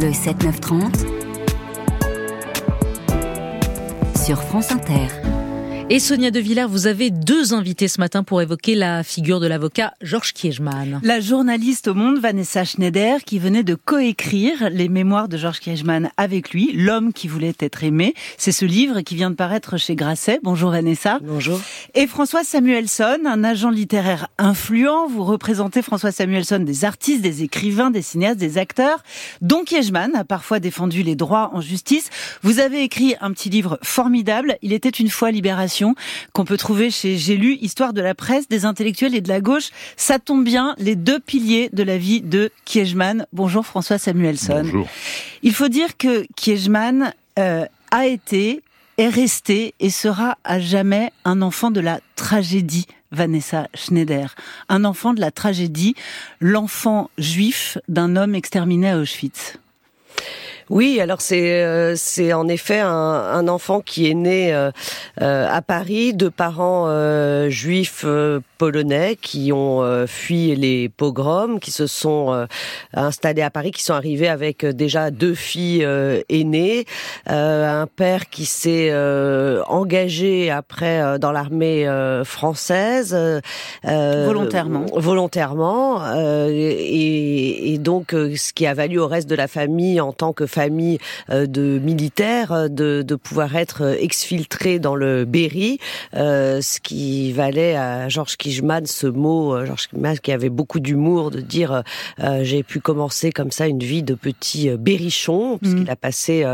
Le 7-9-30 sur France Inter. Et Sonia De Villers, vous avez deux invités ce matin pour évoquer la figure de l'avocat Georges Kiechmann. La journaliste au Monde, Vanessa Schneider, qui venait de coécrire les mémoires de Georges Kiechmann avec lui, L'homme qui voulait être aimé. C'est ce livre qui vient de paraître chez Grasset. Bonjour Vanessa. Bonjour. Et François Samuelson, un agent littéraire influent. Vous représentez François Samuelson des artistes, des écrivains, des cinéastes, des acteurs, dont Kiechmann a parfois défendu les droits en justice. Vous avez écrit un petit livre formidable. Il était une fois Libération qu'on peut trouver chez J'ai lu, Histoire de la presse, des intellectuels et de la gauche. Ça tombe bien, les deux piliers de la vie de Kiechmann. Bonjour François Samuelson. Bonjour. Il faut dire que Kiechmann euh, a été, est resté et sera à jamais un enfant de la tragédie. Vanessa Schneider, un enfant de la tragédie, l'enfant juif d'un homme exterminé à Auschwitz. Oui, alors c'est euh, c'est en effet un, un, enfant qui est né euh, euh à Paris de parents euh, juifs polonais qui ont fui les pogroms, qui se sont installés à Paris, qui sont arrivés avec déjà deux filles aînées, un père qui s'est engagé après dans l'armée française volontairement, volontairement, et, et, donc ce qui a valu au reste de la famille en tant que famille famille euh, de militaires euh, de, de pouvoir être euh, exfiltrés dans le Berry, ce qui valait à Georges Kijman ce mot, Georges Kijman qui avait beaucoup d'humour, de dire j'ai pu commencer comme ça une vie de petit berrichon, puisqu'il mm. a passé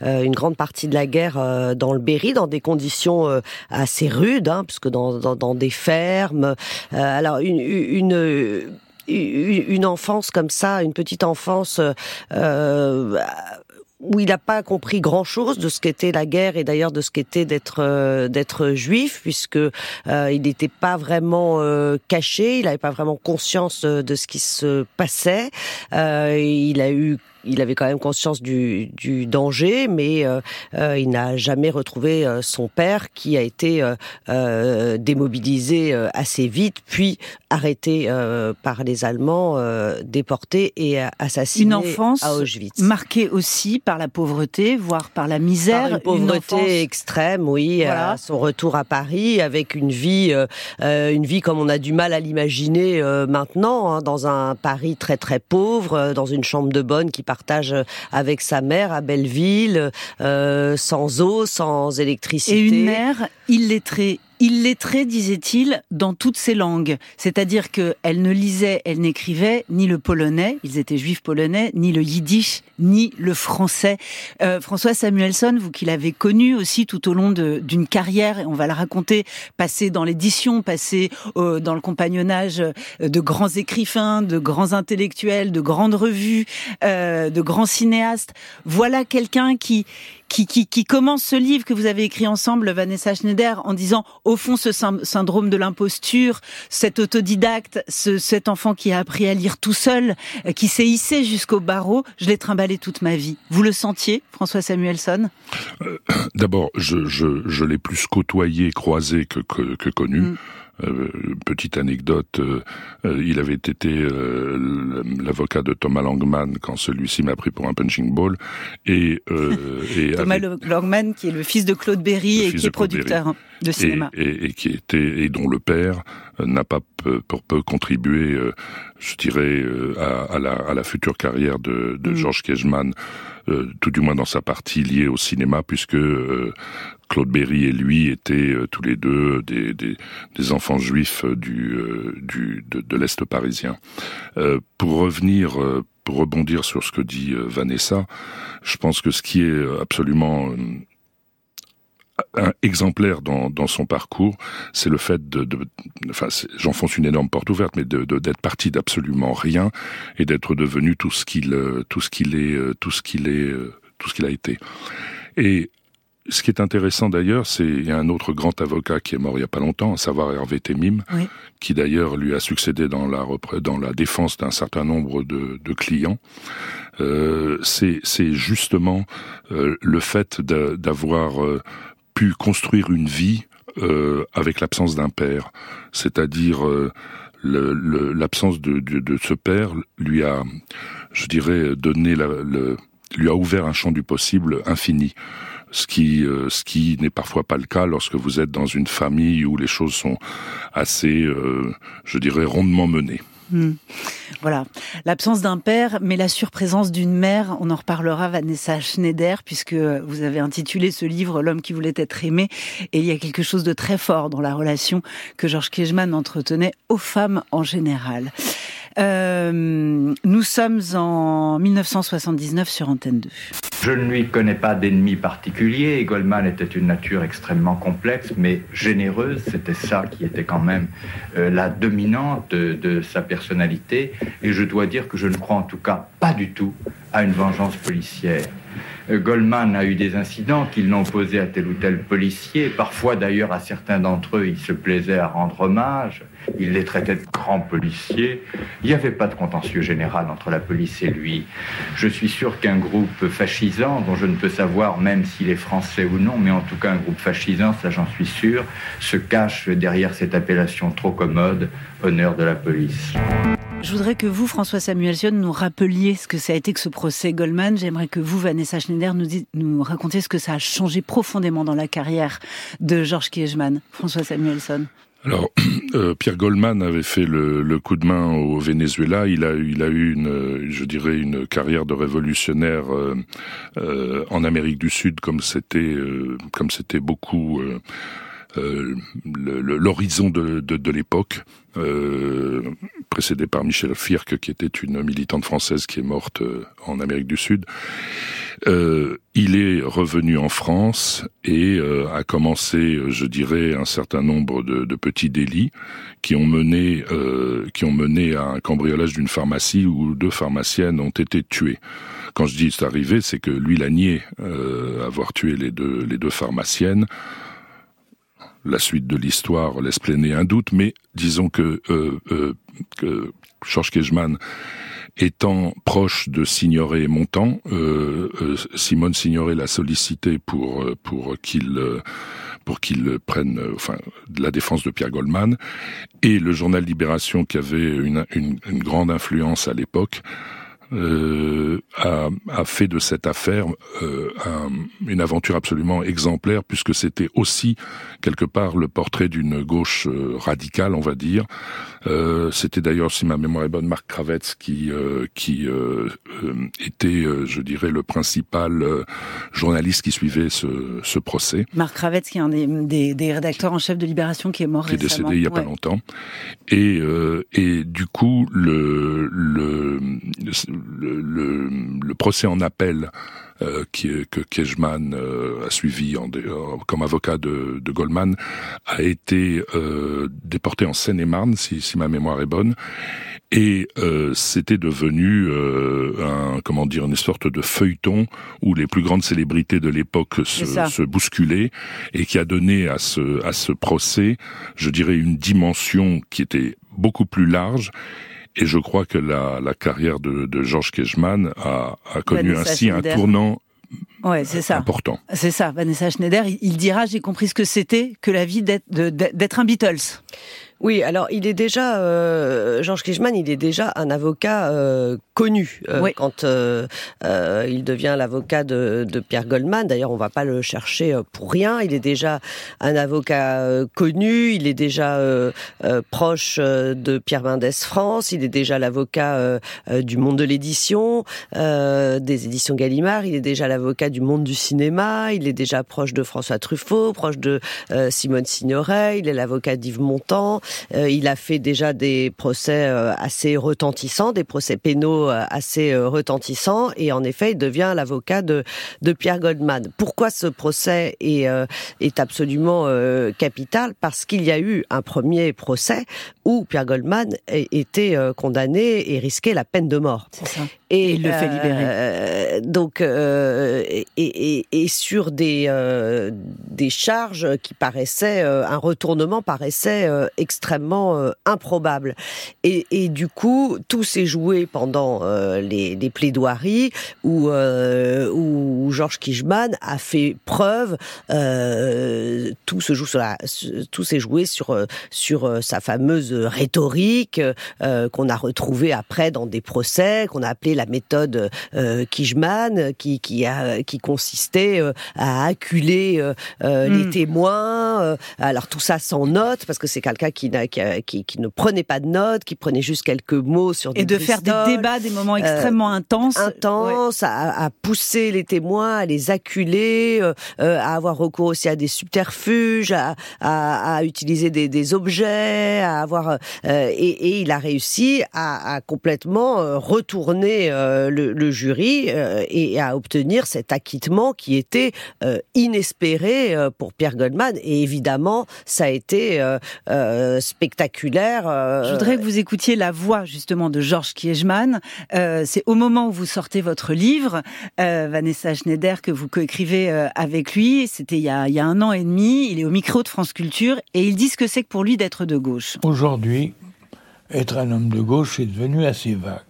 une grande partie de la guerre dans le Berry, dans des conditions assez rudes, hein, puisque dans, dans, dans des fermes. alors une, une une enfance comme ça, une petite enfance euh, où il n'a pas compris grand-chose de ce qu'était la guerre et d'ailleurs de ce qu'était d'être euh, d'être juif, puisque euh, il n'était pas vraiment euh, caché, il n'avait pas vraiment conscience de ce qui se passait. il a eu il avait quand même conscience du, du danger, mais euh, euh, il n'a jamais retrouvé euh, son père qui a été démobilisé assez vite, puis arrêté par les Allemands, déporté et assassiné une enfance à Auschwitz. Marquée aussi par la pauvreté, voire par la misère. Par une pauvreté extrême, oui. À son retour à Paris, avec une vie, une vie comme on a du mal à l'imaginer maintenant, hein, dans un Paris très très pauvre, dans une chambre de bonne qui partage avec sa mère à Belleville, euh, sans eau, sans électricité. Et une mère illettrée illettrée, disait-il, dans toutes ses langues. C'est-à-dire qu'elle ne lisait, elle n'écrivait ni le polonais, ils étaient juifs polonais, ni le yiddish, ni le français. Euh, François Samuelson, vous qui l'avez connu aussi tout au long d'une carrière, et on va le raconter, passé dans l'édition, passé euh, dans le compagnonnage de grands écrivains, de grands intellectuels, de grandes revues, euh, de grands cinéastes. Voilà quelqu'un qui qui, qui, qui, commence ce livre que vous avez écrit ensemble, Vanessa Schneider, en disant, au fond, ce syndrome de l'imposture, cet autodidacte, ce, cet enfant qui a appris à lire tout seul, euh, qui s'est hissé jusqu'au barreau, je l'ai trimballé toute ma vie. Vous le sentiez, François Samuelson? Euh, D'abord, je, je, je l'ai plus côtoyé, croisé que, que, que connu. Mm. Euh, petite anecdote, euh, euh, il avait été l'avocat de Thomas Langman quand celui-ci m'a pris pour un punching ball. Et, et Thomas Langman, qui est le fils de Claude Berry et qui est producteur de cinéma. Et, et, qui était et dont le père n'a pas pour peu contribué, je dirais, à, à, la, à, la, future carrière de, de mm. Georges Kejman. Euh, tout du moins dans sa partie liée au cinéma, puisque euh, Claude Berry et lui étaient euh, tous les deux des, des, des enfants juifs du, du de, de l'est parisien. pour revenir, pour rebondir sur ce que dit Vanessa, je pense que ce qui est absolument un exemplaire dans, dans son parcours, c'est le fait de, de enfin, j'enfonce une énorme porte ouverte, mais de d'être parti d'absolument rien et d'être devenu tout ce qu'il tout ce qu'il est tout ce qu'il est tout ce qu'il a été. Et ce qui est intéressant d'ailleurs, c'est il y a un autre grand avocat qui est mort il y a pas longtemps, à savoir Hervé Temim, qui d'ailleurs lui a succédé dans la dans la défense d'un certain nombre de, de clients. Euh, c'est justement euh, le fait d'avoir euh, pu construire une vie euh, avec l'absence d'un père, c'est-à-dire euh, l'absence de, de, de, ce père lui a, je dirais, donné la, lui a ouvert un champ du possible infini ce qui, euh, qui n'est parfois pas le cas lorsque vous êtes dans une famille où les choses sont assez, je dirais, rondement menées. Hmm. Voilà, l'absence d'un père, mais la surprésence d'une mère. On en reparlera, Vanessa Schneider, puisque vous avez intitulé ce livre L'homme qui voulait être aimé. Et il y a quelque chose de très fort dans la relation que Georges Kejman entretenait aux femmes en général. Euh, nous sommes en 1979 sur Antenne 2. Je ne lui connais pas d'ennemi particulier. Goldman était une nature extrêmement complexe, mais généreuse. C'était ça qui était quand même euh, la dominante de, de sa personnalité. Et je dois dire que je ne crois en tout cas pas du tout à une vengeance policière. Euh, Goldman a eu des incidents qu'il l'ont posé à tel ou tel policier. Parfois, d'ailleurs, à certains d'entre eux, il se plaisait à rendre hommage. Il les traitait de grands policiers. Il n'y avait pas de contentieux général entre la police et lui. Je suis sûr qu'un groupe fascisant, dont je ne peux savoir même s'il est français ou non, mais en tout cas un groupe fascisant, ça j'en suis sûr, se cache derrière cette appellation trop commode, honneur de la police. Je voudrais que vous, François Samuelson, nous rappeliez ce que ça a été que ce procès Goldman. J'aimerais que vous, Vanessa Schneider, nous, racontiez ce que ça a changé profondément dans la carrière de Georges Kiechman. François Samuelson. Alors, euh, Pierre Goldman avait fait le, coup de main au Venezuela. Il a, il a eu une, je dirais, une carrière de révolutionnaire euh, euh, en Amérique du Sud, comme c'était, comme c'était beaucoup l'horizon de, de, de l'époque. Euh, précédé par Michel Firck, qui était une militante française qui est morte euh, en Amérique du Sud. Euh, il est revenu en France et euh, a commencé, je dirais, un certain nombre de, de petits délits qui ont mené, qui ont mené à un cambriolage d'une pharmacie où deux pharmaciennes ont été tuées. Quand je dis c'est arrivé, c'est que lui l'a nié avoir tué les deux, les deux pharmaciennes la suite de l'histoire laisse planer un doute, mais disons que, euh, euh, Georges Kejman étant proche de Signoret et euh, euh, Simone Signoret l'a sollicité pour pour qu'il pour qu'il prenne enfin la défense de Pierre Goldman. Et le journal Libération qui avait une, une, une grande influence à l'époque euh, a, a, fait de cette affaire euh, un, une aventure absolument exemplaire, puisque c'était aussi quelque part le portrait d'une gauche euh, radicale, on va dire. Euh, c'était d'ailleurs, si ma mémoire est bonne, Marc Kravitz qui euh, qui était, je dirais, le principal journaliste qui suivait ce, ce procès. Marc Kravitz, qui est un des, des, des, rédacteurs en chef de Libération, qui est mort qui est décédé il y a pas longtemps. Et et du coup le le le, le, procès en appel euh, qui, que Kejman euh, a suivi en, euh, comme avocat de, de, Goldman a été euh, déporté en Seine-et-Marne, si, si, ma mémoire est bonne. Et euh, c'était devenu un comment dire une sorte de feuilleton où les plus grandes célébrités de l'époque se, se, bousculaient et qui a donné à ce à ce procès, je dirais, une dimension qui était beaucoup plus large et je crois que la, la carrière de, de Georges Kejman a, a connu ainsi un tournant Ouais, c'est ça. Important. C'est ça. Vanessa Schneider, il dira, j'ai compris ce que c'était que la vie d'être un Beatles. Oui, alors il est déjà euh, Georges Klichmann, il est déjà un avocat euh, connu euh, quand euh, euh, il devient l'avocat de, de, Pierre Goldman. D'ailleurs, on va pas le chercher pour rien. Il est déjà un avocat connu. Il est déjà proche de Pierre Mendès France. Il est déjà l'avocat du monde de l'édition, des éditions Gallimard. Il est déjà l'avocat du monde du cinéma. Il est déjà proche de François Truffaut, proche de Simone Signoret. Il est l'avocat d'Yves Montand. Euh, il a fait déjà des procès euh, assez retentissants, des procès pénaux euh, assez retentissants, et en effet, il devient l'avocat de, de Pierre Goldman. Pourquoi ce procès est, est absolument capital? Parce qu'il y a eu un premier procès où Pierre Goldman était condamné et risquait la peine de mort. Ça. Et, il le fait libérer. donc, et, et, et, sur des des charges qui paraissaient un retournement paraissait extrêmement improbable. Et, et, du coup, tout s'est joué pendant les, les, plaidoiries où, où Georges Kijman a fait preuve. tout se joue sur la, tout s'est joué sur sur sa fameuse rhétorique qu'on a retrouvée après dans des procès qu'on a appelé la méthode Kijman, qui qui a qui consistait à acculer euh, les hmm. témoins. Euh, alors tout ça sans notes, parce que c'est quelqu'un qui, qui, qui, ne prenait pas de notes, qui prenait juste quelques mots sur des Et de faire des débats, des moments euh, extrêmement intenses. Intenses, à, pousser les témoins, à les acculer, à avoir recours aussi à des subterfuges, à, à, utiliser des, des, objets, à avoir... Et, et, il a réussi à, complètement retourner le, le, jury et à obtenir cet acquittement qui était inespéré euh, pour Pierre Goldman. Et évidemment, ça a été euh, euh, spectaculaire. Je voudrais que vous écoutiez la voix justement de Georges Kiechman. C'est au moment où vous sortez votre livre, Vanessa Schneider, que vous coécrivez avec lui. C'était il, y a, il y a un an et demi. Il est au micro de France Culture et il dit ce que c'est que pour lui d'être de gauche. Aujourd'hui, être un homme de gauche est devenu assez vague.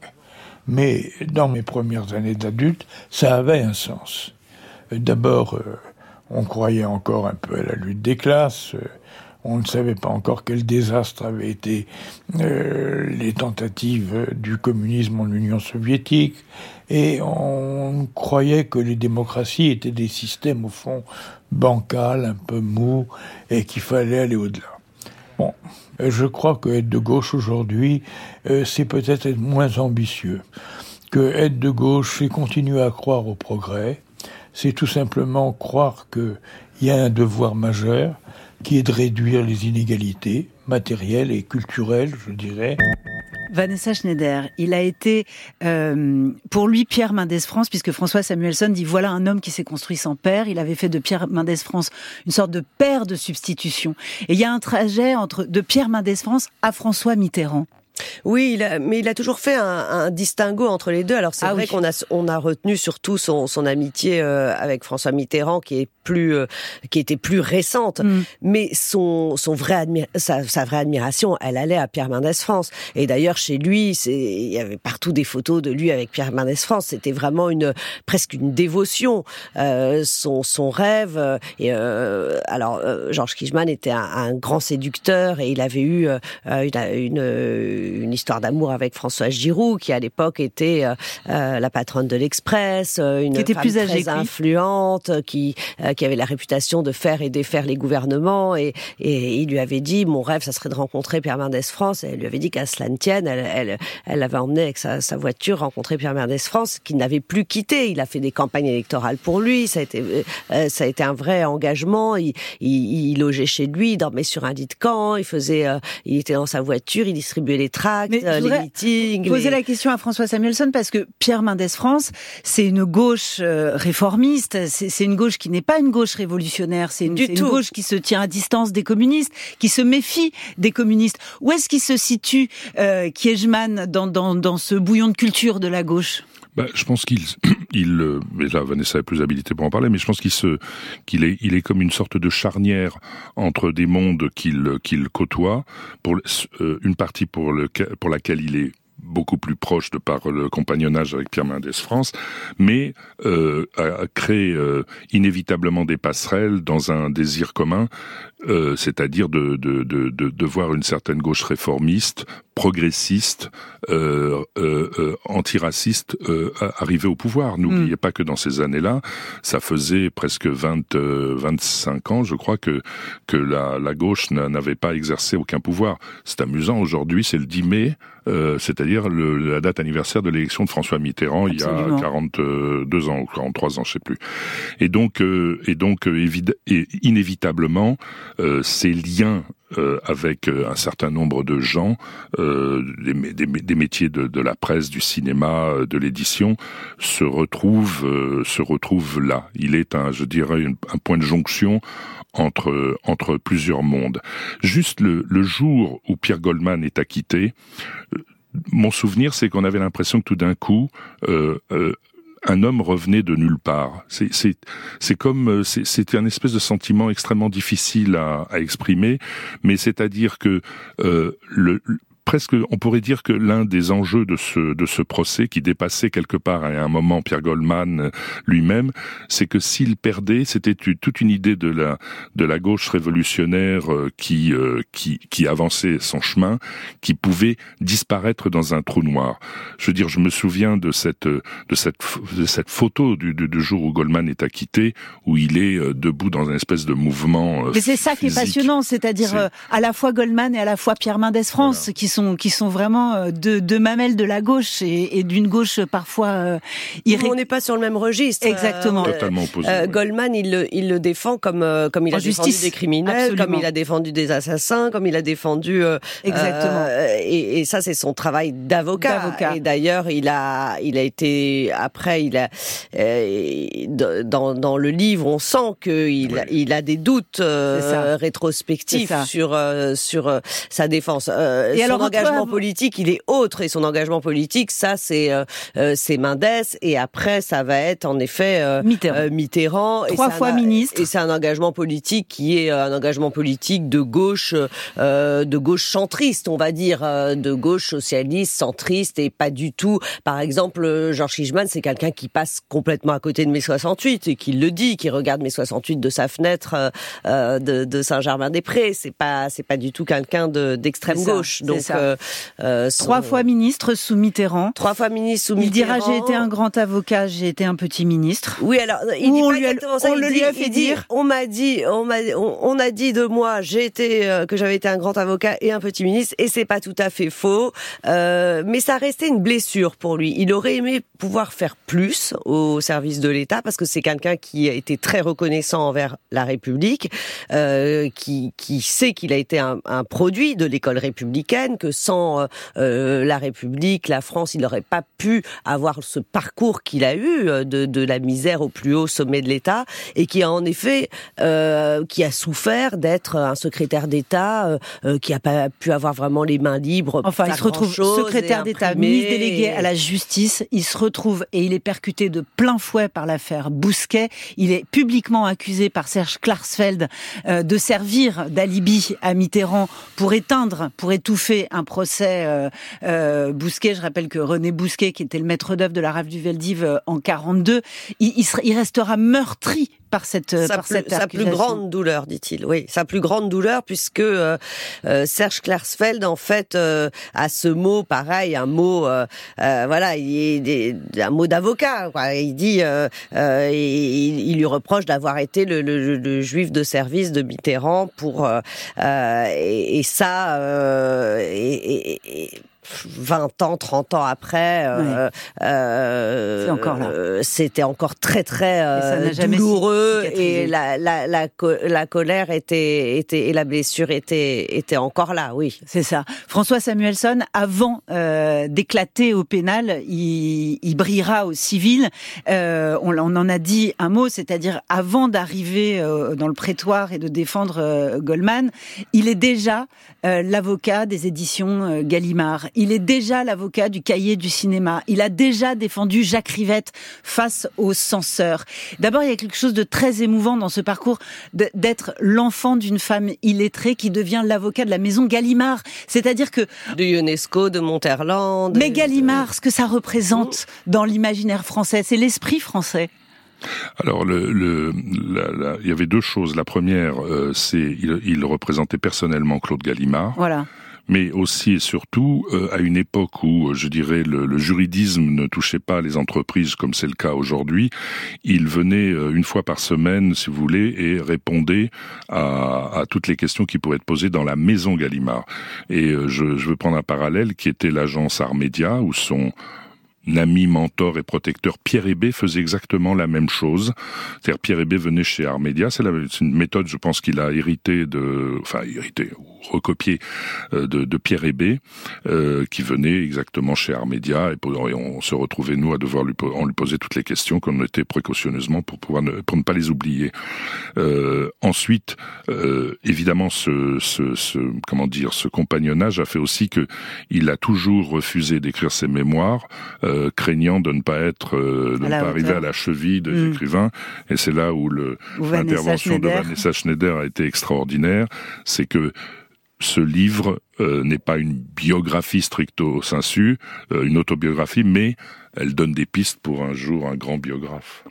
Mais dans mes premières années d'adulte, ça avait un sens. D'abord, on croyait encore un peu à la lutte des classes. Euh, on ne savait pas encore quel désastre avaient été euh, les tentatives du communisme en Union soviétique. Et on croyait que les démocraties étaient des systèmes, au fond, bancals, un peu mous, et qu'il fallait aller au-delà. Bon, je crois que être de gauche aujourd'hui, euh, c'est peut-être être moins ambitieux. Que être de gauche, c'est continuer à croire au progrès, c'est tout simplement croire qu'il y a un devoir majeur qui est de réduire les inégalités matérielles et culturelles, je dirais. Vanessa Schneider, il a été euh, pour lui Pierre Mendès France, puisque François Samuelson dit voilà un homme qui s'est construit sans père. Il avait fait de Pierre Mendès France une sorte de père de substitution. Et il y a un trajet entre de Pierre Mendès France à François Mitterrand. Oui, mais il a toujours fait un, un distinguo entre les deux. Alors c'est ah vrai qu'on a on a retenu surtout son, son amitié euh, avec François Mitterrand qui est plus euh, qui était plus récente, mm. mais son son vrai sa, sa, vraie admiration, elle allait à Pierre Mendès France. Et d'ailleurs chez lui, c'est il y avait partout des photos de lui avec Pierre Mendès France. C'était vraiment une presque une dévotion. Euh, son son rêve. Euh, et alors Georges Kijman était un, un, grand séducteur et il avait eu une, une une histoire d'amour avec Françoise Giroud, qui à l'époque était euh, euh, la patronne de l'Express, euh, une qui était femme plus très influente, qui qui avait la réputation de faire et défaire les gouvernements, et, et il lui avait dit mon rêve, ça serait de rencontrer Pierre Mendès France. Et elle lui avait dit qu'à cela ne tienne, elle, elle, elle l'avait emmené avec sa, sa, voiture rencontrer Pierre Mendès France, qu'il n'avait plus quitté. Il a fait des campagnes électorales pour lui. Ça a été ça a été un vrai engagement. Il, il, il, logeait chez lui, il dormait sur un lit de camp, il faisait, il était dans sa voiture, il distribuait les tracts, euh, les meetings. Poser la question à François Samuelson parce que Pierre Mendès France, c'est une gauche euh, réformiste, c'est une gauche qui n'est pas une gauche révolutionnaire, c'est une, une, gauche qui se tient à distance des communistes, qui se méfie des communistes. Où est-ce qu'il se situe euh, Kiejman dans, dans, dans ce bouillon de culture de la gauche? Bah, je pense qu'il, il, euh, mais là Vanessa est plus habilité pour en parler, mais je pense qu'il se, qu'il est, il est comme une sorte de charnière entre des mondes qu'il, qu'il côtoie, pour euh, une partie pour le, pour laquelle il est beaucoup plus proche de par le compagnonnage avec Pierre Mendès France, mais euh, a créé euh, inévitablement des passerelles dans un désir commun, euh, c'est-à-dire de, de, de, de, voir une certaine gauche réformiste, progressiste, euh, antiraciste arriver au pouvoir. N'oubliez mm. pas que dans ces années-là, ça faisait presque 20, 25 ans, je crois, que, que la, la gauche n'avait pas exercé aucun pouvoir. C'est amusant, aujourd'hui, c'est le 10 mai, euh, c'est-à-dire la date anniversaire de l'élection de François Mitterrand il y a 42 ans ou 43 ans, je sais plus. Et donc, euh, et donc euh, et inévitablement, ces liens avec un certain nombre de gens, des, des, métiers de, de, la presse, du cinéma, de l'édition, se retrouvent, se retrouvent là. Il est un, je dirais, un point de jonction entre, entre plusieurs mondes. Juste le, le jour où Pierre Goldman est acquitté, euh, mon souvenir, c'est qu'on avait l'impression que tout d'un coup, euh, euh, un homme revenait de nulle part. C'est c'est c'est comme c'était un espèce de sentiment extrêmement difficile à, à exprimer, mais c'est-à-dire que le presque, on pourrait dire que l'un des enjeux de ce, de ce procès, qui dépassait quelque part à un moment Pierre Goldman euh, lui-même, c'est que s'il perdait, c'était toute une idée de la, de la gauche révolutionnaire euh, qui, euh, qui, qui avançait son chemin, qui pouvait disparaître dans un trou noir. Je veux dire, je me souviens de cette, de cette, de cette photo du, du, jour où Goldman est acquitté, où il est debout dans une espèce de mouvement. Mais c'est ça qui est passionnant, c'est-à-dire à la fois Goldman et à la fois Pierre Mendès France, qui qui sont vraiment euh, deux, mamelles de la gauche et, d'une gauche parfois euh, On n'est pas sur le même registre. Exactement. Euh, Totalement opposé. Goldman, il le, il le défend comme comme il a défendu des criminels, comme il a défendu des assassins, comme il a défendu. Exactement. Et, ça, c'est son travail d'avocat. Et d'ailleurs, il a il a été après, il a dans, dans le livre, on sent qu'il il a des doutes rétrospectifs sur sur sa défense. et alors, engagement politique, il est autre et son engagement politique, ça c'est euh, euh c'est Mendès et après ça va être en effet euh, Mitterrand. Euh, Mitterrand. Trois fois ministre. Et c'est un engagement politique qui est un engagement politique de gauche, de gauche centriste, on va dire, de gauche socialiste, centriste et pas du tout. Par exemple, Georges Hichman, c'est quelqu'un qui passe complètement à côté de mai 68 et qui le dit, qui regarde mai 68 de sa fenêtre de, de Saint-Germain-des-Prés. C'est pas c'est pas du tout quelqu'un d'extrême gauche. Donc euh, euh, trois fois ministre sous Mitterrand. Trois fois ministre sous Mitterrand. Il dira j'ai été un grand avocat, j'ai été un petit ministre. Oui, alors il dit on pas lui a, ça. On le lui a fait dire. On m'a dit, on a dit de moi, j'ai été euh, que j'avais été un grand avocat et un petit ministre, et c'est pas tout à fait faux. Euh, mais ça restait une blessure pour lui. Il aurait aimé pouvoir faire plus au service de l'État parce que c'est quelqu'un qui a été très reconnaissant envers la République, euh, qui, qui sait qu'il a été un, un produit de l'école républicaine, que sans euh, euh, la République, la France, il n'aurait pas pu avoir ce parcours qu'il a eu euh, de, de, la misère au plus haut sommet de l'État et qui a en effet euh, qui a souffert d'être un secrétaire d'État qui a pas pu avoir vraiment les mains libres. Enfin, il se retrouve secrétaire d'État, ministre délégué à la justice. Il se retrouve et il est percuté de plein fouet par l'affaire Bousquet. Il est publiquement accusé par Serge Klarsfeld de servir d'alibi à Mitterrand pour éteindre, pour étouffer un procès euh, euh, Bousquet. Je rappelle que René Bousquet, qui était le maître d'œuvre de la rave du Veldiv euh, en 42, il, il, il restera meurtri par cette sa, par cette sa plus grande douleur, dit-il. Oui, sa plus grande douleur, puisque euh, euh, Serge Klarsfeld, en fait, euh, a ce mot, pareil, un mot, euh, voilà, il est un mot d'avocat. Il dit, il, il, lui reproche d'avoir été le, le, le, juif de service de Mitterrand pour et, et, ça. et, et 20 ans, 30 ans après, euh, euh, encore euh, c'était encore très très euh, douloureux et la, la, la, la, colère était, était et la blessure était, était encore là, oui. C'est ça. François Samuelson, avant euh, d'éclater au pénal, il, il, brillera au civil. On, on, en a dit un mot, c'est-à-dire avant d'arriver dans le prétoire et de défendre Goldman, il est déjà l'avocat des éditions Gallimard il est déjà l'avocat du cahier du cinéma. Il a déjà défendu Jacques Rivette face aux censeurs. D'abord, il y a quelque chose de très émouvant dans ce parcours d'être l'enfant d'une femme illettrée qui devient l'avocat de la maison Gallimard. C'est-à-dire que... De UNESCO, de Monterland. Mais Gallimard, ce que ça représente dans l'imaginaire français, c'est l'esprit français. Alors, le, le il y avait deux choses. La première, euh, c'est il, il représentait personnellement Claude Gallimard. Voilà mais aussi et surtout euh, à une époque où, euh, je dirais, le, le, juridisme ne touchait pas les entreprises comme c'est le cas aujourd'hui. Il venait euh, une fois par semaine, si vous voulez, et répondait à, à, toutes les questions qui pourraient être posées dans la maison Gallimard. Et je, je veux prendre un parallèle qui était l'agence Armédia, où son ami, mentor et protecteur Pierre Hébé faisait exactement la même chose. C'est-à-dire Pierre Hébé venait chez Armédia, c'est une méthode, je pense, qu'il a hérité de, enfin hérité, recopié de, de, Pierre Hébé, qui venait exactement chez Armédia, et, on se retrouvait nous à devoir lui, on lui posait toutes les questions qu'on était précautionneusement pour pouvoir ne, pour ne pas les oublier. ensuite, évidemment, ce, ce, ce, comment dire, ce compagnonnage a fait aussi que il a toujours refusé d'écrire ses mémoires, craignant de ne pas être, de ne pas arriver à la cheville des mm. écrivains. Et c'est là où l'intervention de Vanessa Schneider a été extraordinaire. C'est que ce livre euh, n'est pas une biographie stricto sensu, euh, une autobiographie, mais elle donne des pistes pour un jour un grand biographe.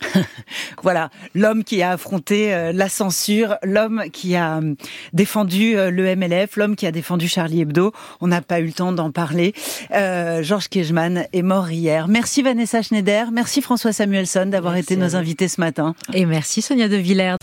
voilà, l'homme qui a affronté euh, la censure, l'homme qui a euh, défendu euh, le MLF, l'homme qui a défendu Charlie Hebdo. On n'a pas eu le temps d'en parler. Georges Kejman est mort hier. Merci Vanessa Schneider, merci François Samuelson d'avoir été nos invités ce matin. Et merci Sonia De Villers.